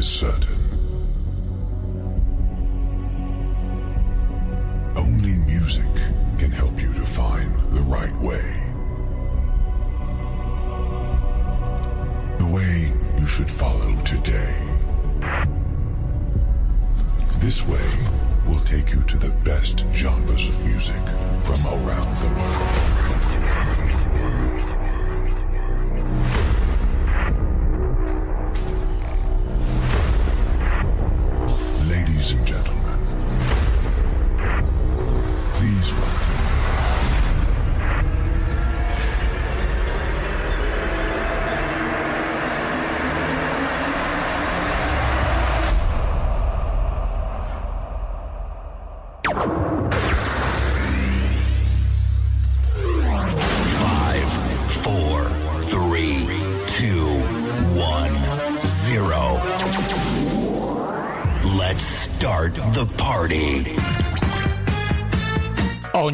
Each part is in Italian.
is certain.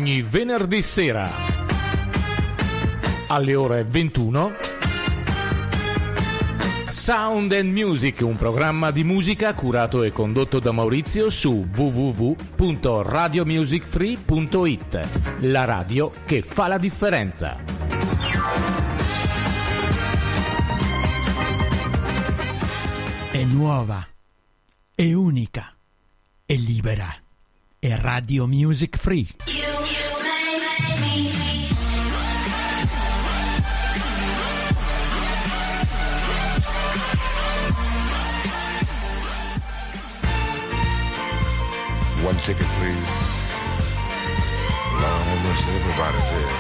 Ogni venerdì sera alle ore 21 Sound and Music, un programma di musica curato e condotto da Maurizio su www.radiomusicfree.it. La radio che fa la differenza. È nuova, è unica, è libera. È Radio Music Free. Ticket, please. Lord have mercy, everybody's here.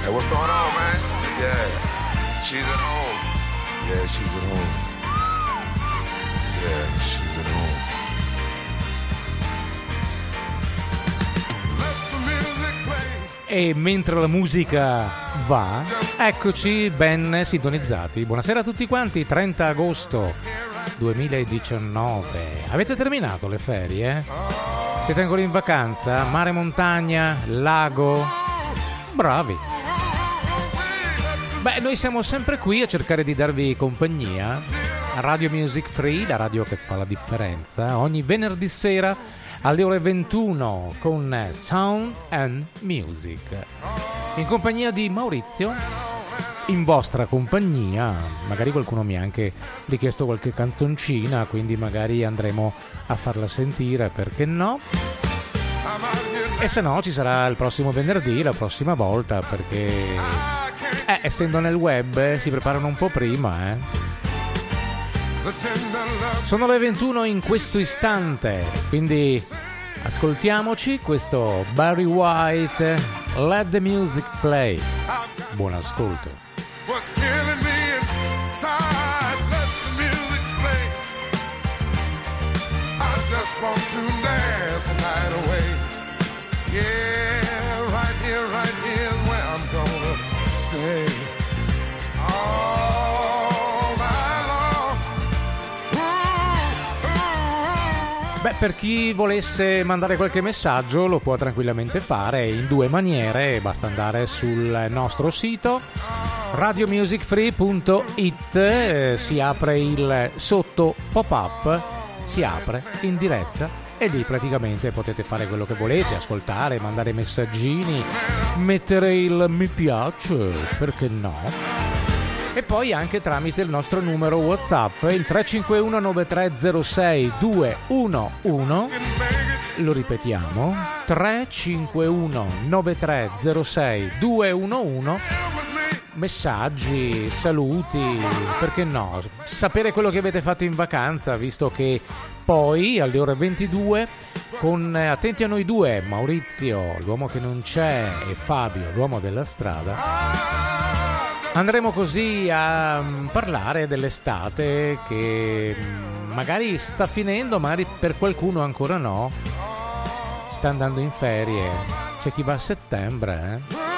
Hey, what's going on, man? Yeah, she's at home. Yeah, she's at home. Yeah, she's at home. E mentre la musica va, eccoci ben sintonizzati. Buonasera a tutti quanti, 30 agosto 2019. Avete terminato le ferie? Siete ancora in vacanza? Mare, montagna, lago? Bravi. Beh, noi siamo sempre qui a cercare di darvi compagnia. Radio Music Free, la radio che fa la differenza, ogni venerdì sera alle ore 21 con Sound and Music. In compagnia di Maurizio, in vostra compagnia, magari qualcuno mi ha anche richiesto qualche canzoncina, quindi magari andremo a farla sentire, perché no? E se no ci sarà il prossimo venerdì, la prossima volta, perché eh, essendo nel web eh, si preparano un po' prima, eh. Sono le 21 in questo istante, quindi ascoltiamoci questo Barry White, Let the Music Play. Buon ascolto. Yeah, right here, right here where I'm gonna stay. Beh, per chi volesse mandare qualche messaggio lo può tranquillamente fare in due maniere, basta andare sul nostro sito radiomusicfree.it, eh, si apre il sotto pop-up, si apre in diretta e lì praticamente potete fare quello che volete, ascoltare, mandare messaggini, mettere il mi piace, perché no? E poi anche tramite il nostro numero WhatsApp, il 351 9306 211. Lo ripetiamo, 351 9306 211. Messaggi, saluti, perché no? Sapere quello che avete fatto in vacanza, visto che poi alle ore 22 con eh, Attenti a noi due, Maurizio, l'uomo che non c'è, e Fabio, l'uomo della strada. Andremo così a mm, parlare dell'estate che mm, magari sta finendo, magari per qualcuno ancora no. Sta andando in ferie. C'è chi va a settembre, eh?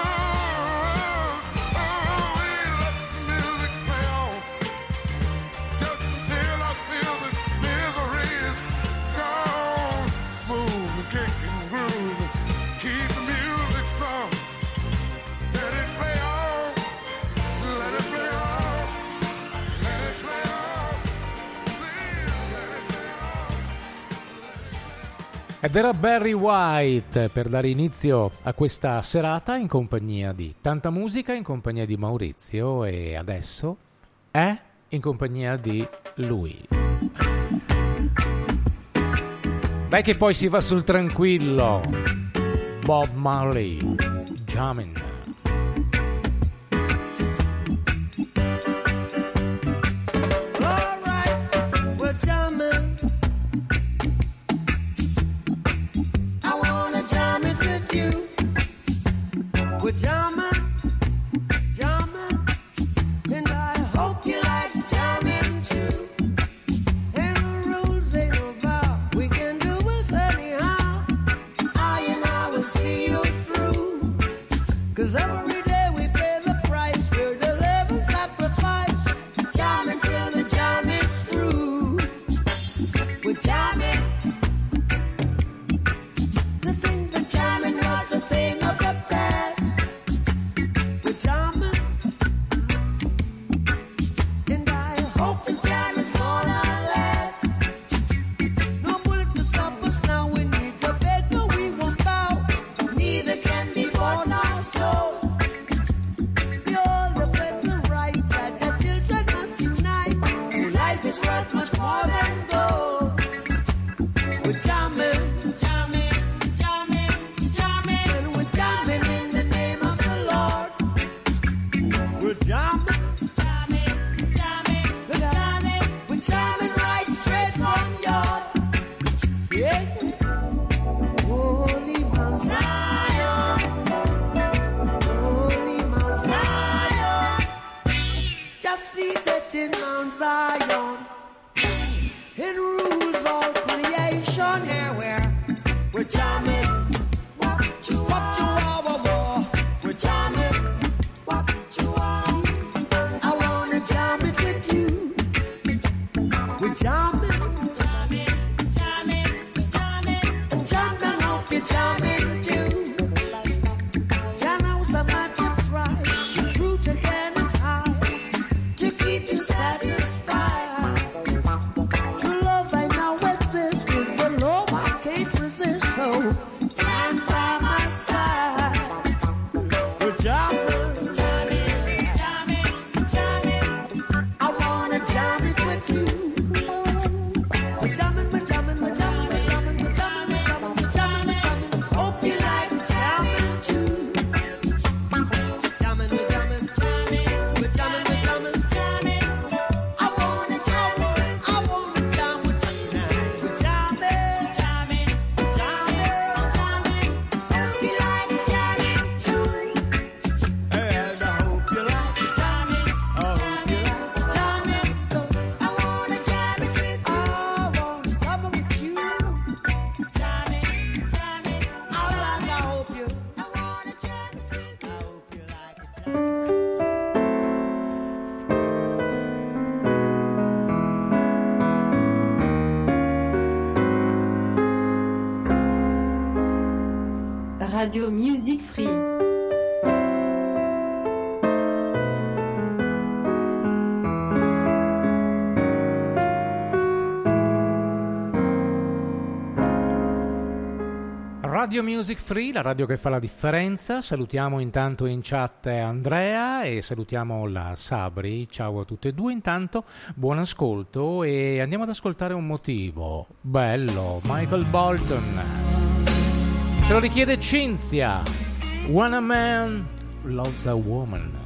Ed era Barry White per dare inizio a questa serata in compagnia di tanta musica, in compagnia di Maurizio e adesso è in compagnia di lui. Dai che poi si va sul tranquillo. Bob Marley, Jamming. Radio Music Free, la radio che fa la differenza. Salutiamo intanto in chat Andrea e salutiamo la Sabri. Ciao a tutte e due. Intanto buon ascolto e andiamo ad ascoltare un motivo. Bello, Michael Bolton. Ce lo richiede Cinzia. When a man loves a woman.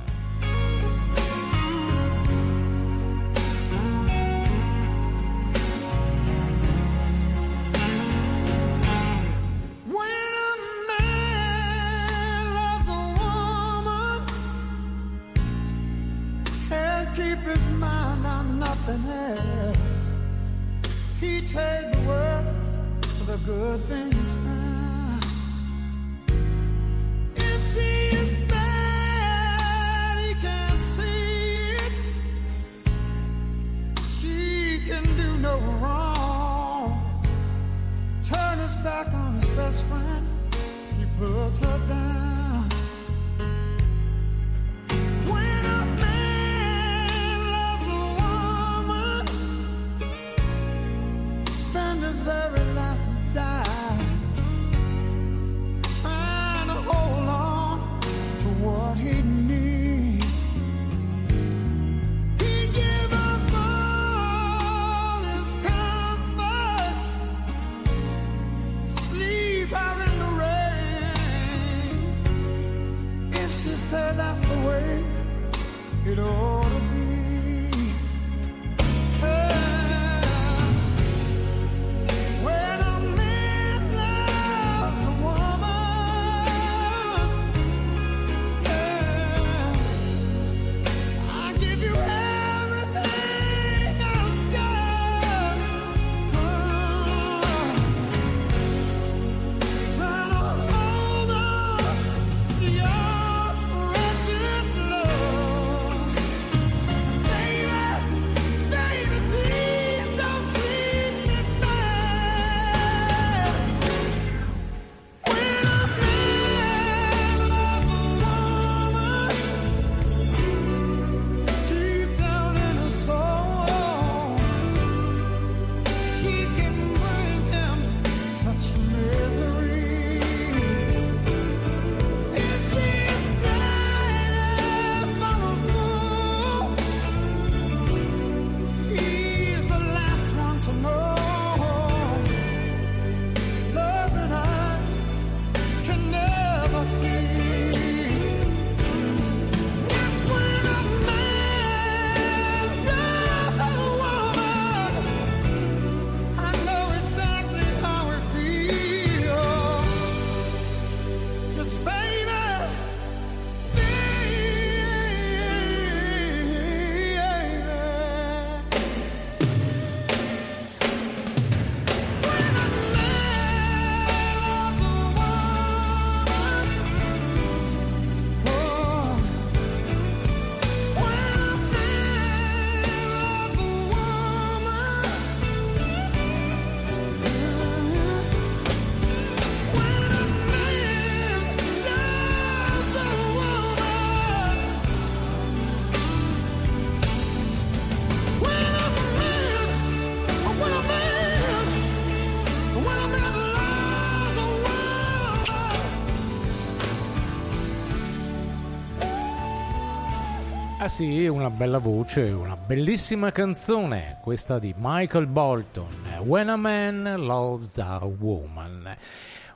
Ah sì, una bella voce, una bellissima canzone, questa di Michael Bolton, When a Man Loves a Woman.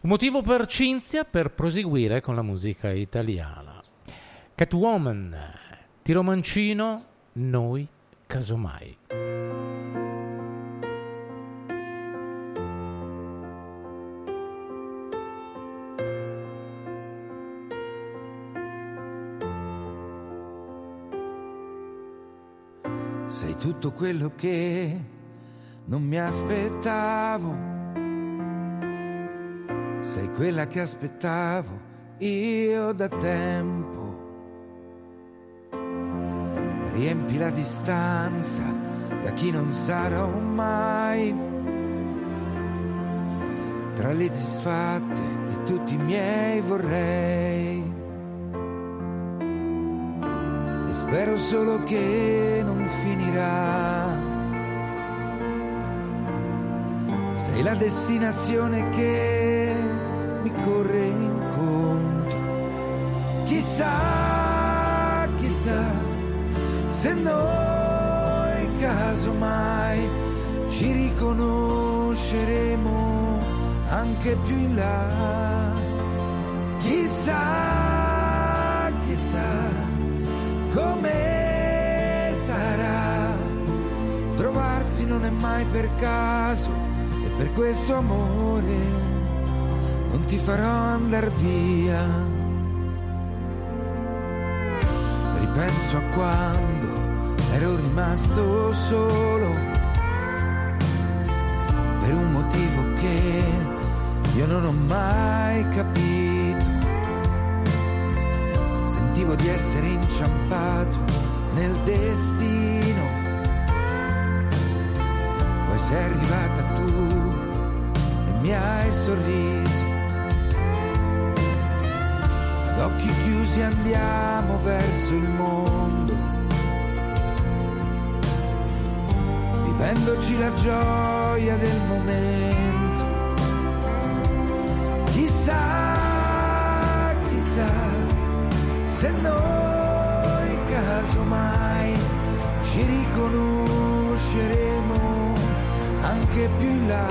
Un motivo per Cinzia per proseguire con la musica italiana. Catwoman, Tiro Mancino, Noi Casomai. Sei tutto quello che non mi aspettavo. Sei quella che aspettavo io da tempo. Riempi la distanza da chi non sarò mai. Tra le disfatte e tutti i miei vorrei. Spero solo che non finirà. Sei la destinazione che mi corre incontro. Chissà, chissà, se noi casomai ci riconosceremo anche più in là. Chissà, non è mai per caso e per questo amore non ti farò andar via. Ripenso a quando ero rimasto solo per un motivo che io non ho mai capito. Sentivo di essere inciampato nel destino. Sei arrivata tu e mi hai sorriso. Ad occhi chiusi andiamo verso il mondo. Vivendoci la gioia del momento. Chissà, chissà se noi casomai ci riconosceremo anche più in là.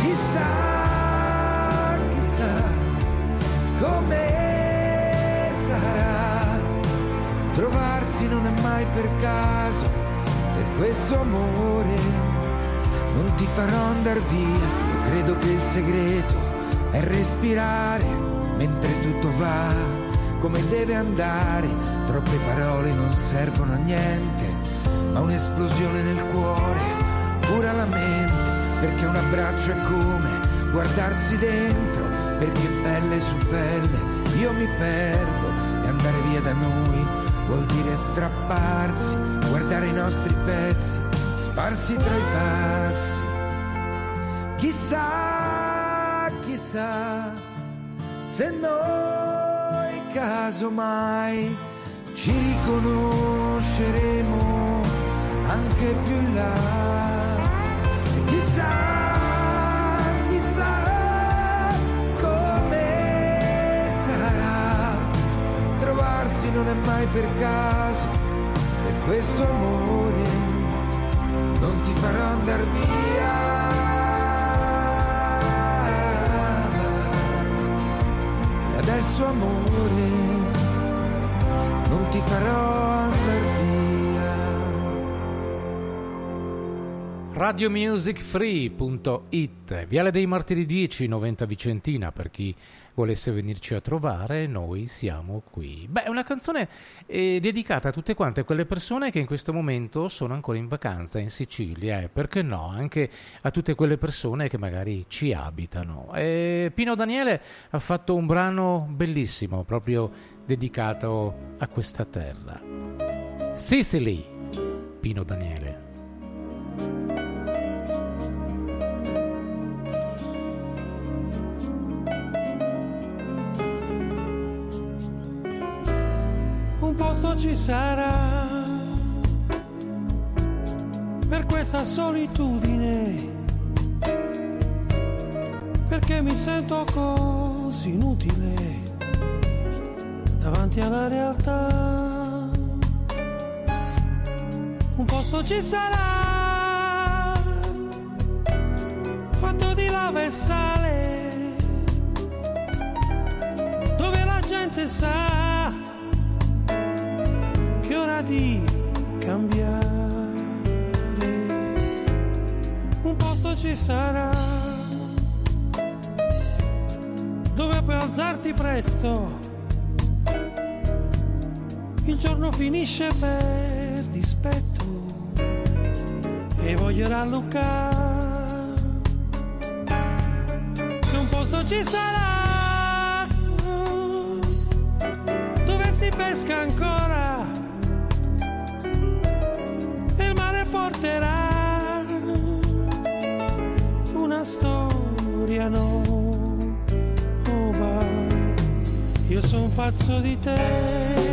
Chissà, chissà come sarà. Trovarsi non è mai per caso, per questo amore non ti farò andar via. Io credo che il segreto è respirare mentre tutto va come deve andare. Troppe parole non servono a niente, ma un'esplosione nel cuore cura la mente, perché un abbraccio è come guardarsi dentro, perché pelle su pelle io mi perdo e andare via da noi vuol dire strapparsi, guardare i nostri pezzi, sparsi tra i passi. Chissà, chissà, se noi casomai ci riconosceremo anche più in là. Non è mai per caso, per questo amore non ti farò andar via. E adesso amore non ti farò radiomusicfree.it Viale dei Martiri 10 90 Vicentina. Per chi volesse venirci a trovare noi siamo qui. Beh è una canzone eh, dedicata a tutte quante quelle persone che in questo momento sono ancora in vacanza in Sicilia. E perché no? Anche a tutte quelle persone che magari ci abitano. E Pino Daniele ha fatto un brano bellissimo proprio dedicato a questa terra. Sicily Pino Daniele posto ci sarà. Per questa solitudine. Perché mi sento così inutile davanti alla realtà. Un posto ci sarà. Fatto di lava e sale. Dove la gente sa che ora di cambiare. Un posto ci sarà dove puoi alzarti presto. Il giorno finisce per dispetto e voglio rallucare. Un posto ci sarà dove si pesca ancora pazzo di te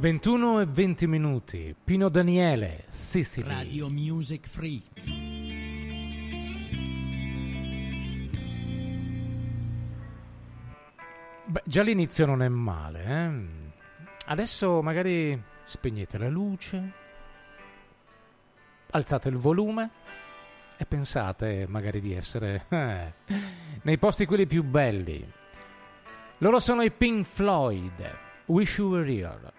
21 e 20 minuti. Pino Daniele, Sicily. Radio Music Free. Beh, già l'inizio non è male, eh? Adesso magari spegnete la luce, alzate il volume e pensate magari di essere eh, nei posti quelli più belli. Loro sono i Pink Floyd, Wish You Were Here.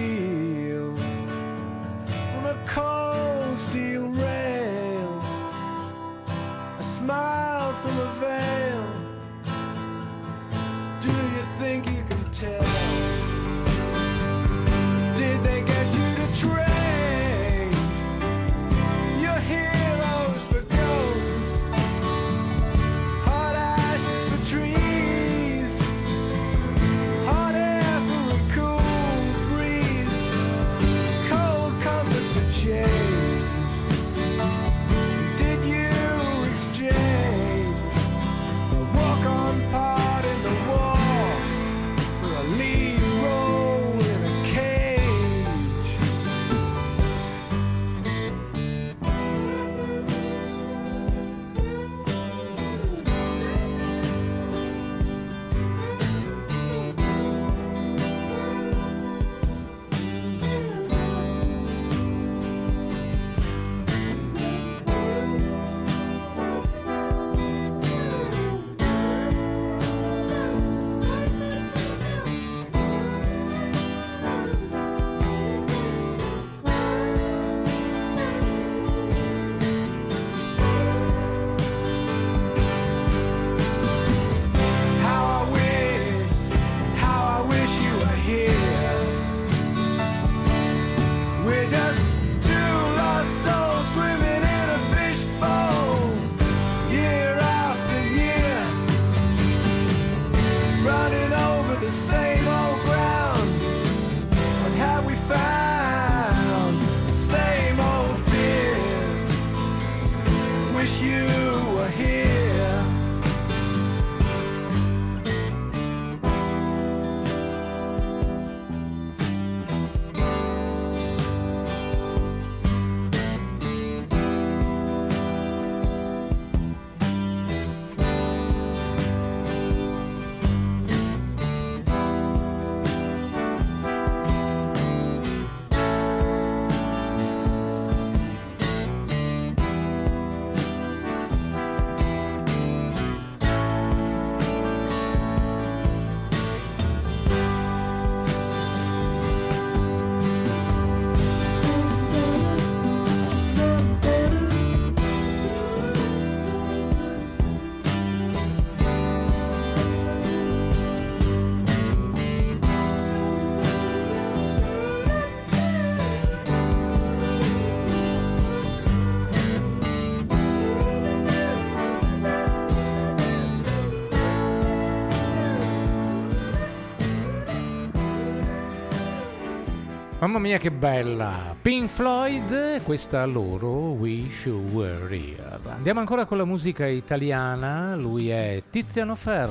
Mamma mia che bella! Pink Floyd, questa loro Wish You Were Here. Andiamo ancora con la musica italiana, lui è Tiziano Ferro.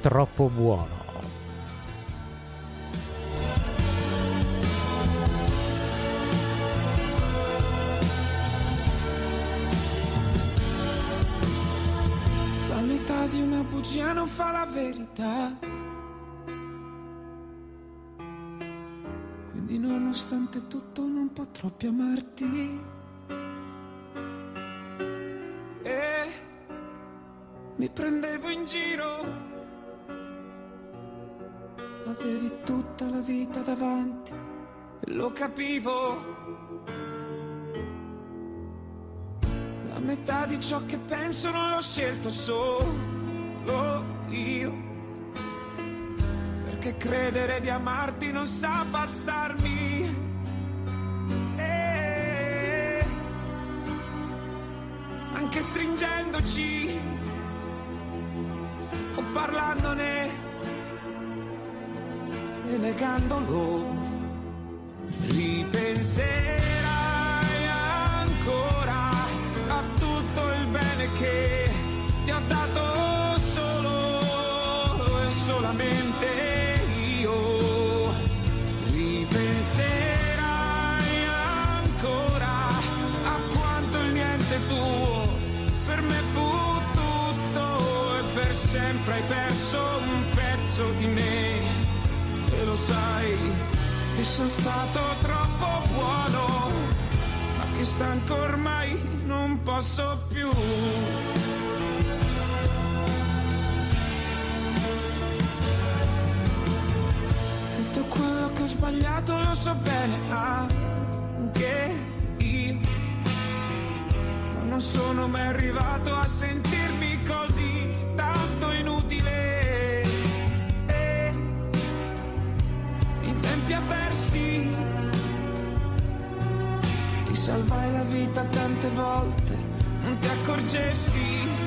Troppo buono. La metà di una bugia non fa la verità nonostante tutto non potrò più amarti. E mi prendevo in giro. Avevi tutta la vita davanti lo capivo. La metà di ciò che penso non l'ho scelto solo io. Perché credere di amarti non sa bastarmi. E anche stringendoci o parlandone e negandolo, ripenserai ancora a tutto il bene che ti ho dato sempre hai perso un pezzo di me. E lo sai che sono stato troppo buono ma che stanco ormai non posso più. Tutto quello che ho sbagliato lo so bene anche io. Ma non sono mai arrivato a sentirmi vita tante volte, non ti accorgesti.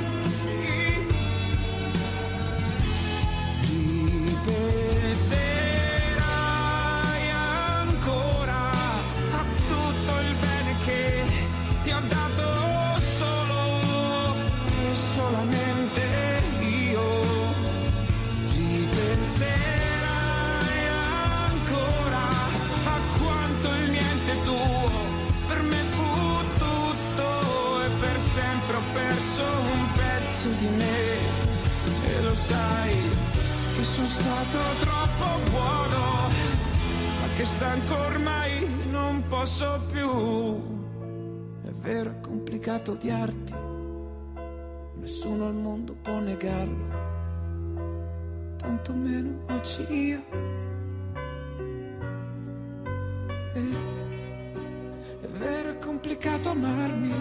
Sai che sono stato troppo buono ma che stanco ormai non posso più è vero è complicato odiarti nessuno al mondo può negarlo tanto meno oggi io e è vero, è complicato amarmi.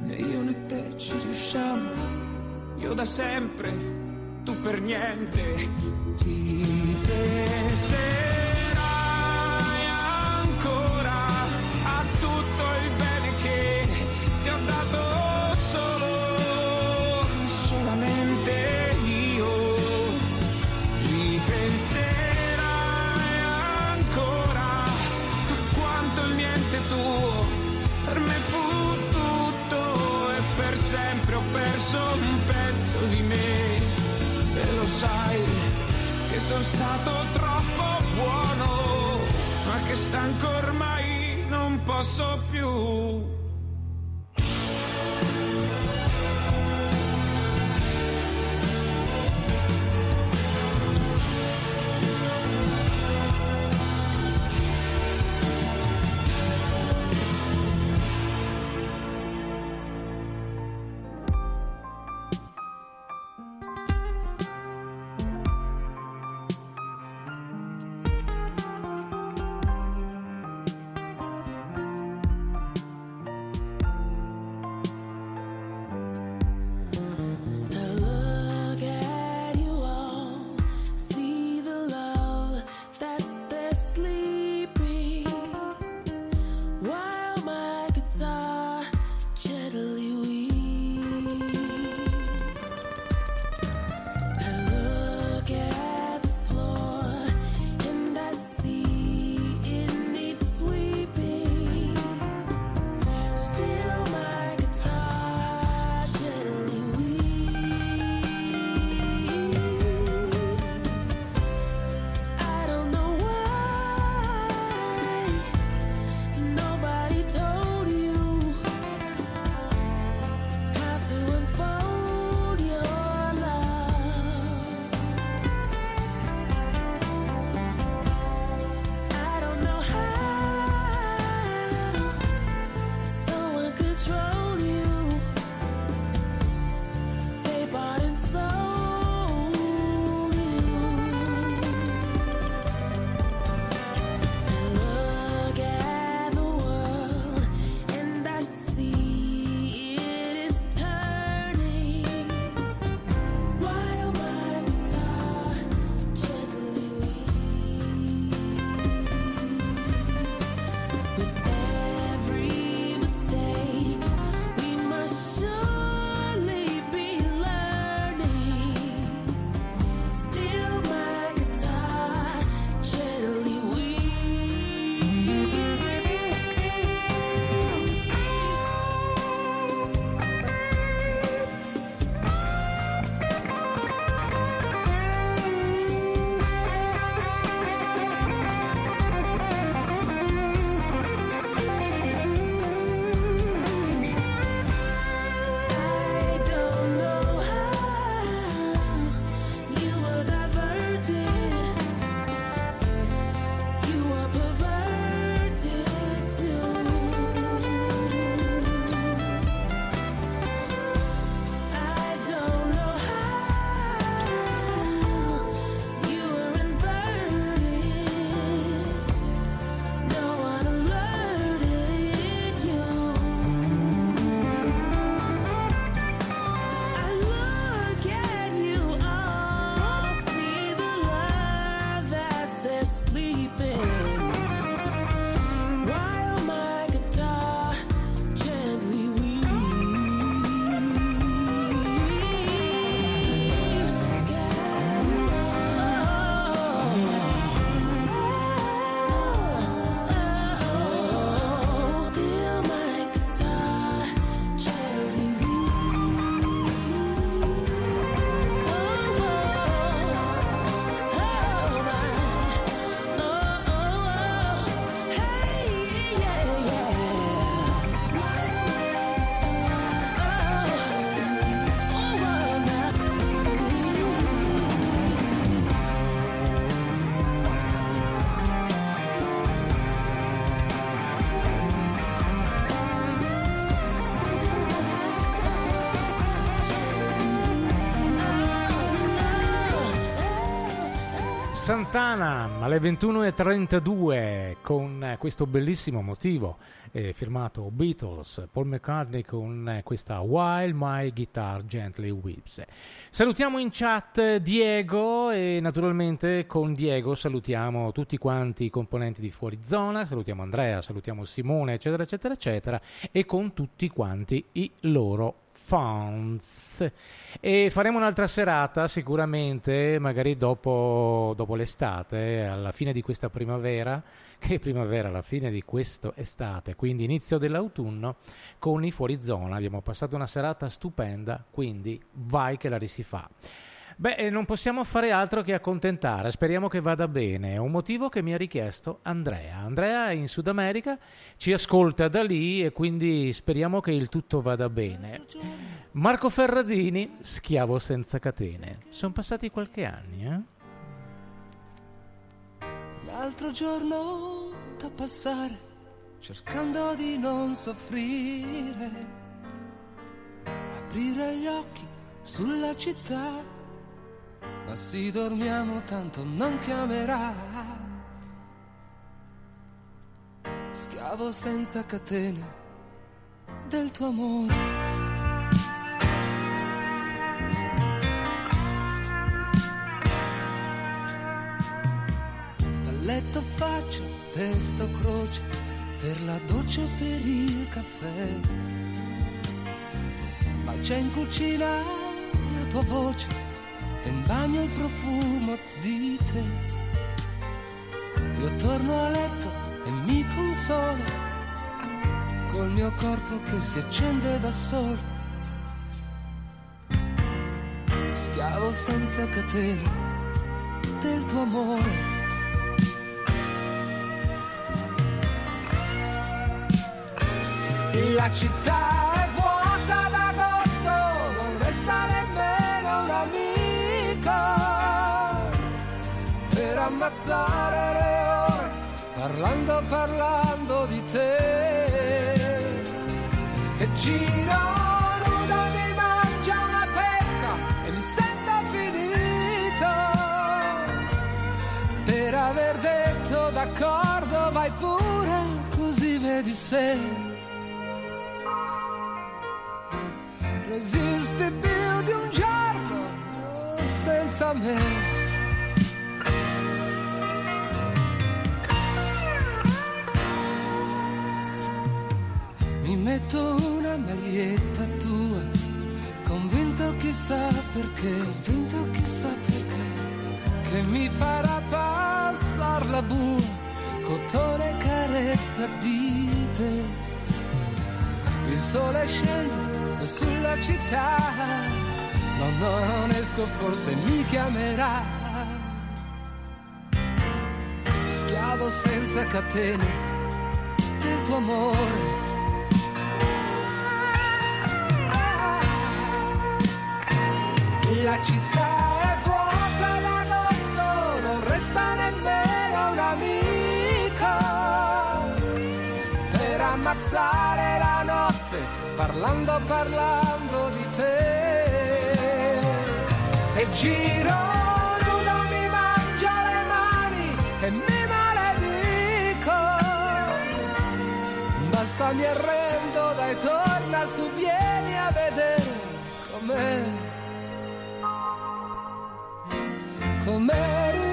Né io né te ci riusciamo. Io da sempre, tu per niente. Ripenserai sono stato troppo buono ma che stanco ormai non posso più Santana alle 21.32 con questo bellissimo motivo eh, firmato Beatles, Paul McCartney con questa While My Guitar Gently Weeps. Salutiamo in chat Diego e naturalmente con Diego salutiamo tutti quanti i componenti di Fuori Zona, salutiamo Andrea, salutiamo Simone eccetera eccetera eccetera e con tutti quanti i loro fans. E faremo un'altra serata sicuramente, magari dopo, dopo l'estate, alla fine di questa primavera, che primavera alla fine di questa estate, quindi inizio dell'autunno, con i fuori zona. Abbiamo passato una serata stupenda, quindi vai che la risifà. Beh, eh, non possiamo fare altro che accontentare, speriamo che vada bene. È un motivo che mi ha richiesto Andrea. Andrea è in Sud America, ci ascolta da lì e quindi speriamo che il tutto vada bene. Marco Ferradini, schiavo senza catene. Sono passati qualche anni, eh? L'altro giorno da passare, cercando di non soffrire, aprire gli occhi sulla città ma sì dormiamo tanto non chiamerà. Schiavo senza catene del tuo amore. Dal letto faccio testo croce per la doccia o per il caffè. Ma c'è in cucina la tua voce in bagno il profumo di te. Io torno a letto e mi consolo col mio corpo che si accende da solo. Schiavo senza catene del tuo amore. La città ammazzare le ore, parlando, parlando di te. E giro nudo mi mangia una pesca e mi sento finito per aver detto d'accordo, vai pure, così vedi se. Resisti più di un giorno senza me. Metto una maglietta tua, convinto chissà perché, convinto chissà perché, che mi farà passare la bua, cotone carezza di te. Il sole scende sulla città. No, no, non esco, forse mi chiamerà. Schiavo senza catene del tuo amore. La città è vuota d'agosto, non resta nemmeno un amico per ammazzare la notte parlando, parlando di te. E giro nudo mi mangia le mani e mi maledico. Basta mi arrendo, dai torna su, vieni a vedere com'è. Com'è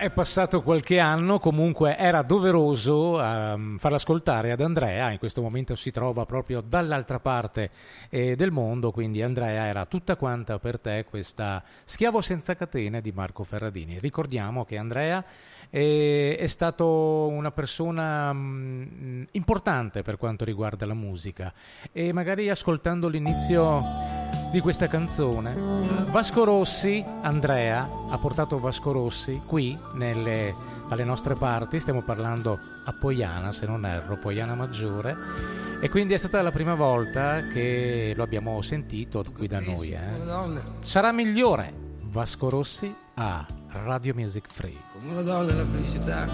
è passato qualche anno, comunque era doveroso ehm, farlo ascoltare ad Andrea, in questo momento si trova proprio dall'altra parte eh, del mondo, quindi Andrea era tutta quanta per te questa Schiavo senza catene di Marco Ferradini. Ricordiamo che Andrea eh, è stato una persona mh, importante per quanto riguarda la musica e magari ascoltando l'inizio di questa canzone. Vasco Rossi, Andrea, ha portato Vasco Rossi qui nelle, dalle nostre parti, stiamo parlando a Poiana, se non erro, Poiana Maggiore, e quindi è stata la prima volta che lo abbiamo sentito qui da noi. Eh. Sarà migliore Vasco Rossi a Radio Music Free. Come una donna la felicità.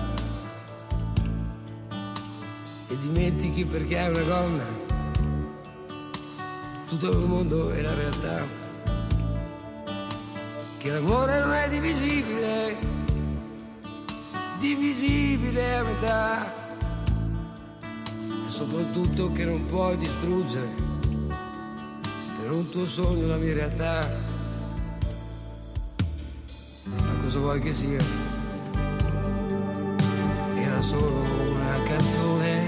E dimentichi perché è una donna tutto il mondo è la realtà. Che l'amore non è divisibile, divisibile a metà. E soprattutto che non puoi distruggere per un tuo sogno la mia realtà. Ma cosa vuoi che sia? Era solo una canzone,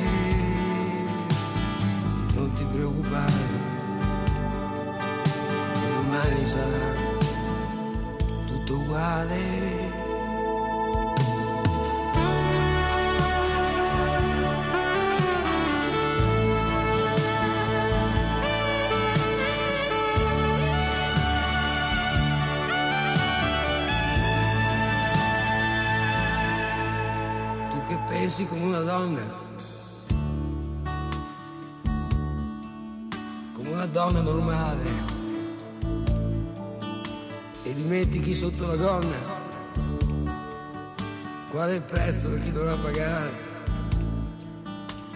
non ti preoccupare domani tutto uguale. Tu che pensi come una donna, come una donna normale dimentichi sotto la gonna? Qual è il prezzo che dovrà pagare?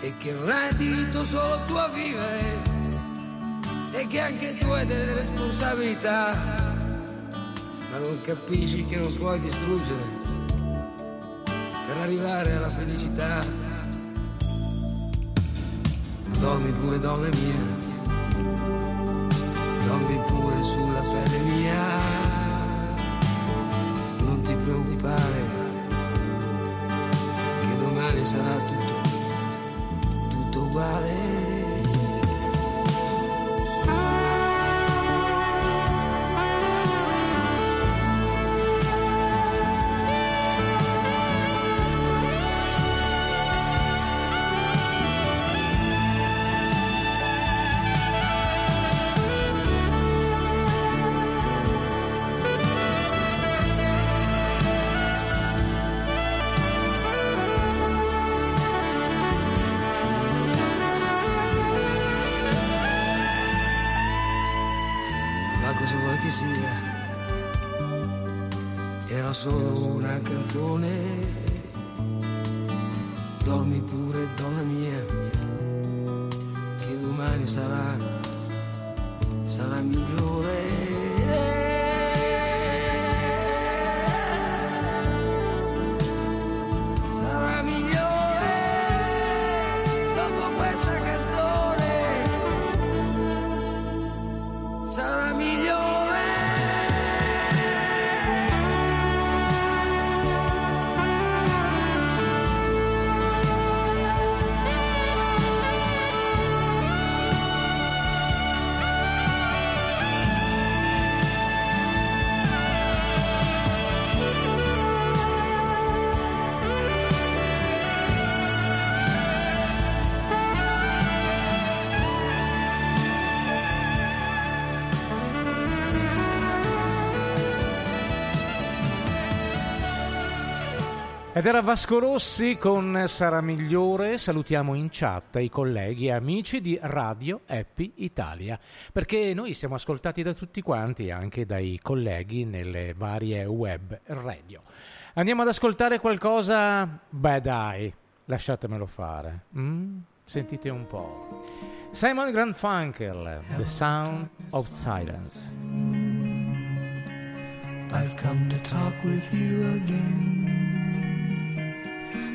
E che non hai diritto solo tu a vivere? E che anche tu hai delle responsabilità? Ma non capisci che non puoi distruggere per arrivare alla felicità. Dormi pure donna mia dormi pure sulla pelle mia preoccupare, che domani sarà tutto, tutto uguale. Ed era Vasco Rossi con Sarà Migliore. Salutiamo in chat i colleghi e amici di Radio Happy Italia, perché noi siamo ascoltati da tutti quanti, anche dai colleghi nelle varie web radio. Andiamo ad ascoltare qualcosa? Beh dai, lasciatemelo fare. Mm? Sentite un po'. Simon Grandfunkel, The Sound of Silence. I've come to talk with you again.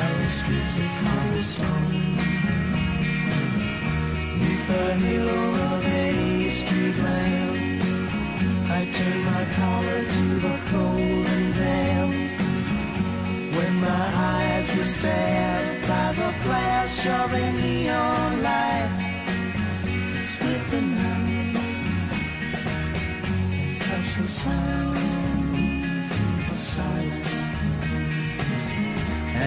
narrow streets of cobblestone. Neath the halo of a street lamp, I turned my collar to the cold and damp. When my eyes were stabbed by the flash of a neon light, split the night and touched the sound of silence.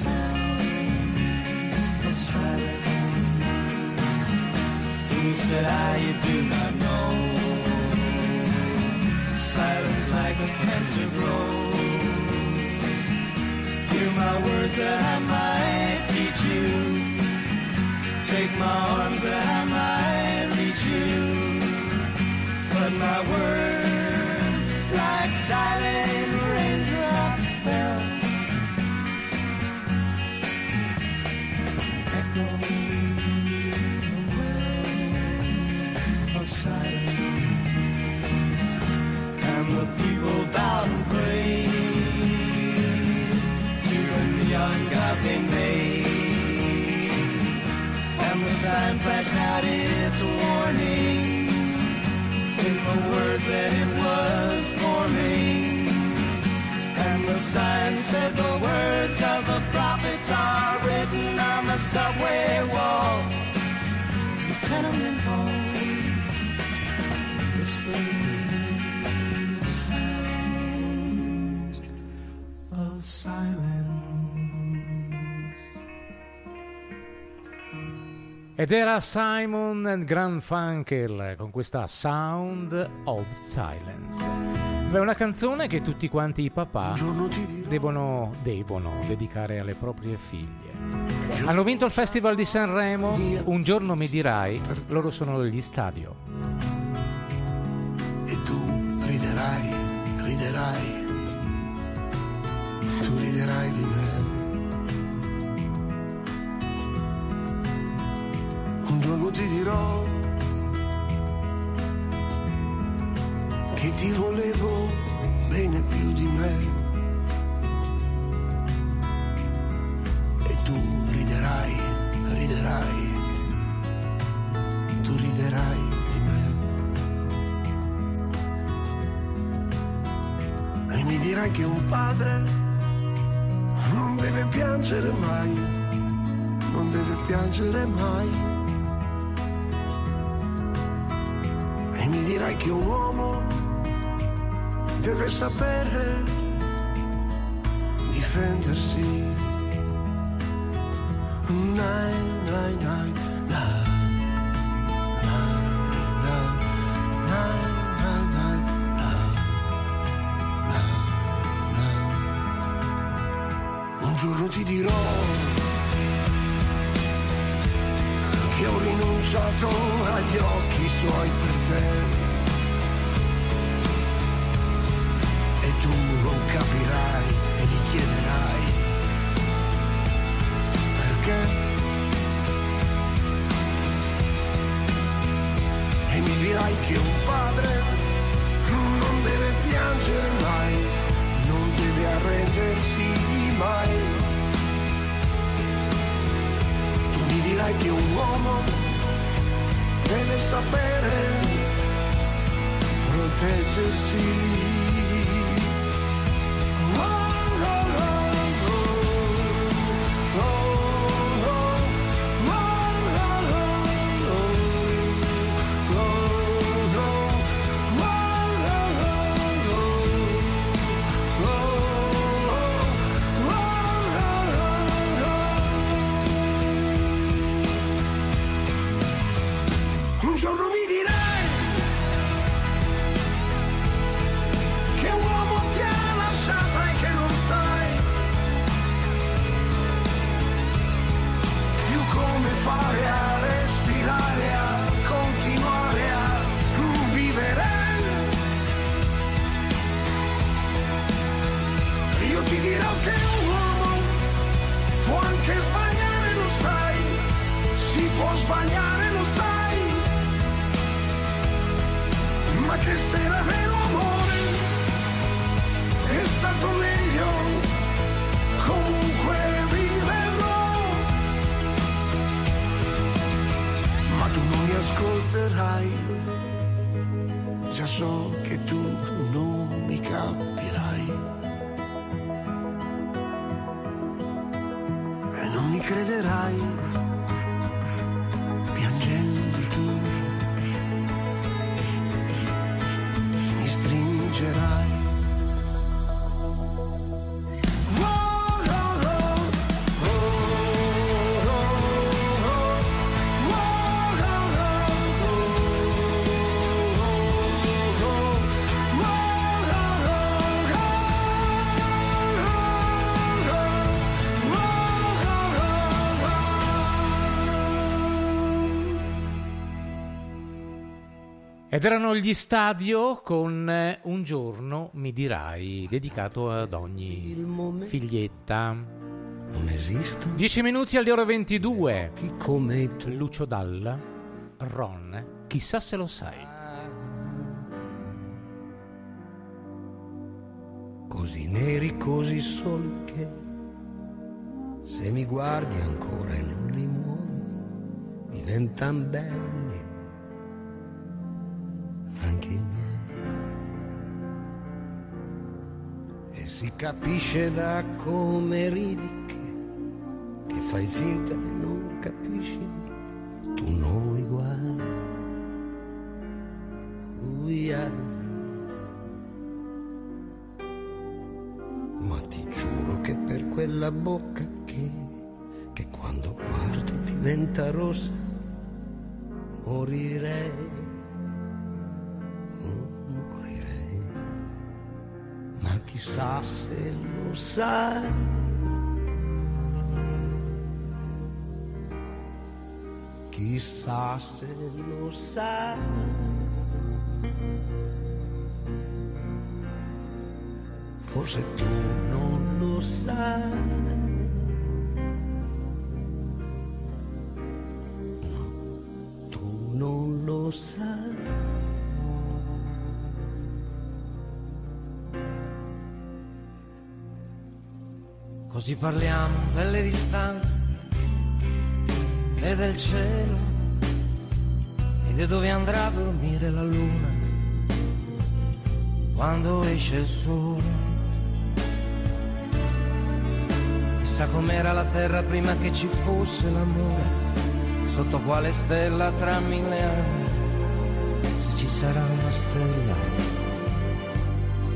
Silence. Fool said I, do not know. Silence like a cancer grows. Hear my words that I might teach you. Take my arms that I might reach you. But my words, like silent sign flashed out its warning in the words that it was forming. And the sign said the words of the prophets are written on the subway walls, the tenement halls, whispering sounds of silence. Ed era Simon and Funkel con questa Sound of Silence. Beh, una canzone che tutti quanti i papà devono, devono dedicare alle proprie figlie. Hanno vinto il Festival di Sanremo, un giorno mi dirai, loro sono gli stadio. riderai, riderai, tu riderai di me. Un giorno ti dirò che ti volevo bene più di me. E tu riderai, riderai, tu riderai di me. E mi dirai che un padre non deve piangere mai, non deve piangere mai. Dirai che un uomo deve sapere difendersi. Nai, nai, nai. Un giorno ti dirò che ho rinunciato agli occhi suoi per te. Tu non capirai e mi chiederai perché. E mi dirai che un padre non deve piangere mai, non deve arrendersi mai. Tu mi dirai che un uomo deve sapere proteggersi. Ed erano gli stadio con eh, Un giorno mi dirai, dedicato ad ogni figlietta. Non esisto. 10 minuti alle ore 22. Chi come tu. Lucio Dalla, Ron, chissà se lo sai. Così neri, così soli che se mi guardi ancora e non li muovi, diventan belli anche i miei. E si capisce da come ridi che, che fai finta che non capisci, tu non vuoi guai. Uia. Ma ti giuro che per quella bocca che, che quando guardo diventa rossa. Morirei. Ma chissà se lo sai. Chissà se lo sai. Forse tu non lo sai. Tu non lo sai. Così parliamo delle distanze e del cielo e di dove andrà a dormire la luna quando esce il sole. Chissà com'era la terra prima che ci fosse l'amore, sotto quale stella tra mille anni, se ci sarà una stella,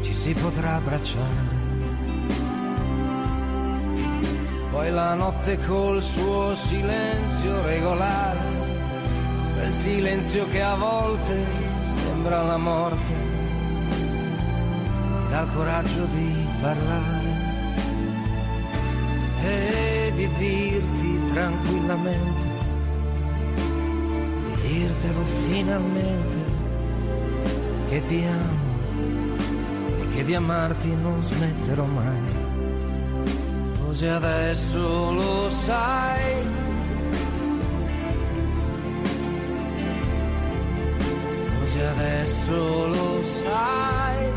ci si potrà abbracciare. Poi la notte col suo silenzio regolare, quel silenzio che a volte sembra la morte, dà il coraggio di parlare e di dirti tranquillamente, di dirtelo finalmente, che ti amo e che di amarti non smetterò mai così adesso lo sai. Così adesso lo sai.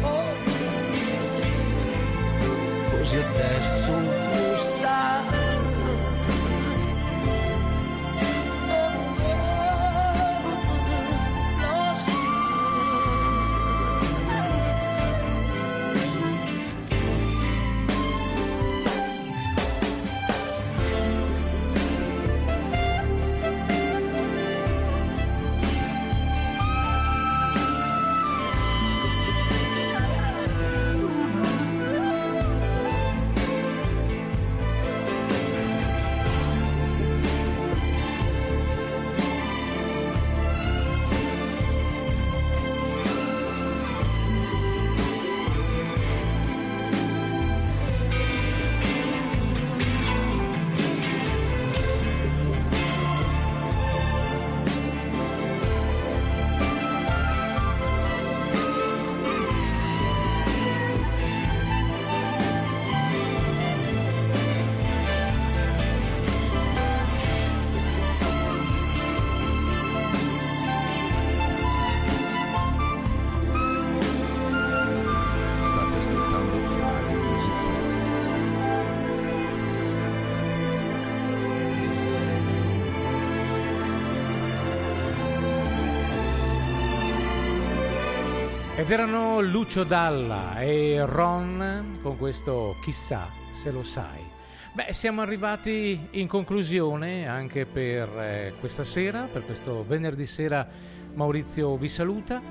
Oh. Così adesso Ed erano Lucio Dalla e Ron con questo Chissà se lo sai. Beh, siamo arrivati in conclusione anche per eh, questa sera, per questo venerdì sera Maurizio vi saluta.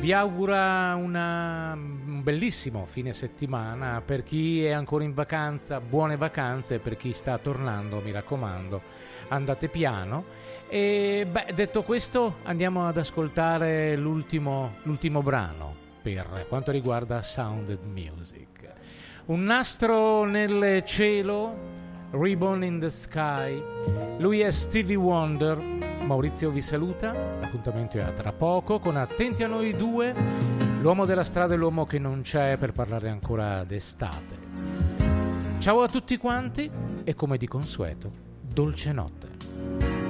Vi augura una, un bellissimo fine settimana per chi è ancora in vacanza, buone vacanze, per chi sta tornando, mi raccomando, andate piano. E beh, detto questo, andiamo ad ascoltare l'ultimo, l'ultimo brano per quanto riguarda Sounded Music. Un nastro nel cielo, Ribbon in the Sky. Lui è Stevie Wonder. Maurizio vi saluta. L'appuntamento è a tra poco con Attenti a noi due, l'uomo della strada e l'uomo che non c'è per parlare ancora d'estate. Ciao a tutti quanti e come di consueto, dolce notte.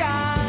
Sky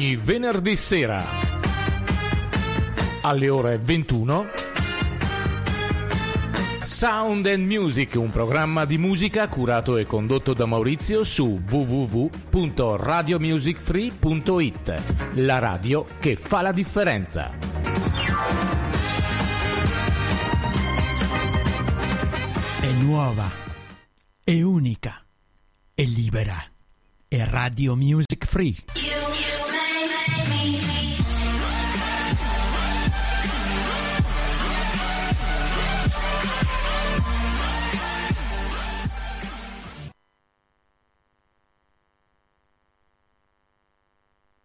Ogni venerdì sera alle ore 21 Sound and Music, un programma di musica curato e condotto da Maurizio su www.radiomusicfree.it. La radio che fa la differenza. È nuova, è unica, è libera, è Radio Music Free.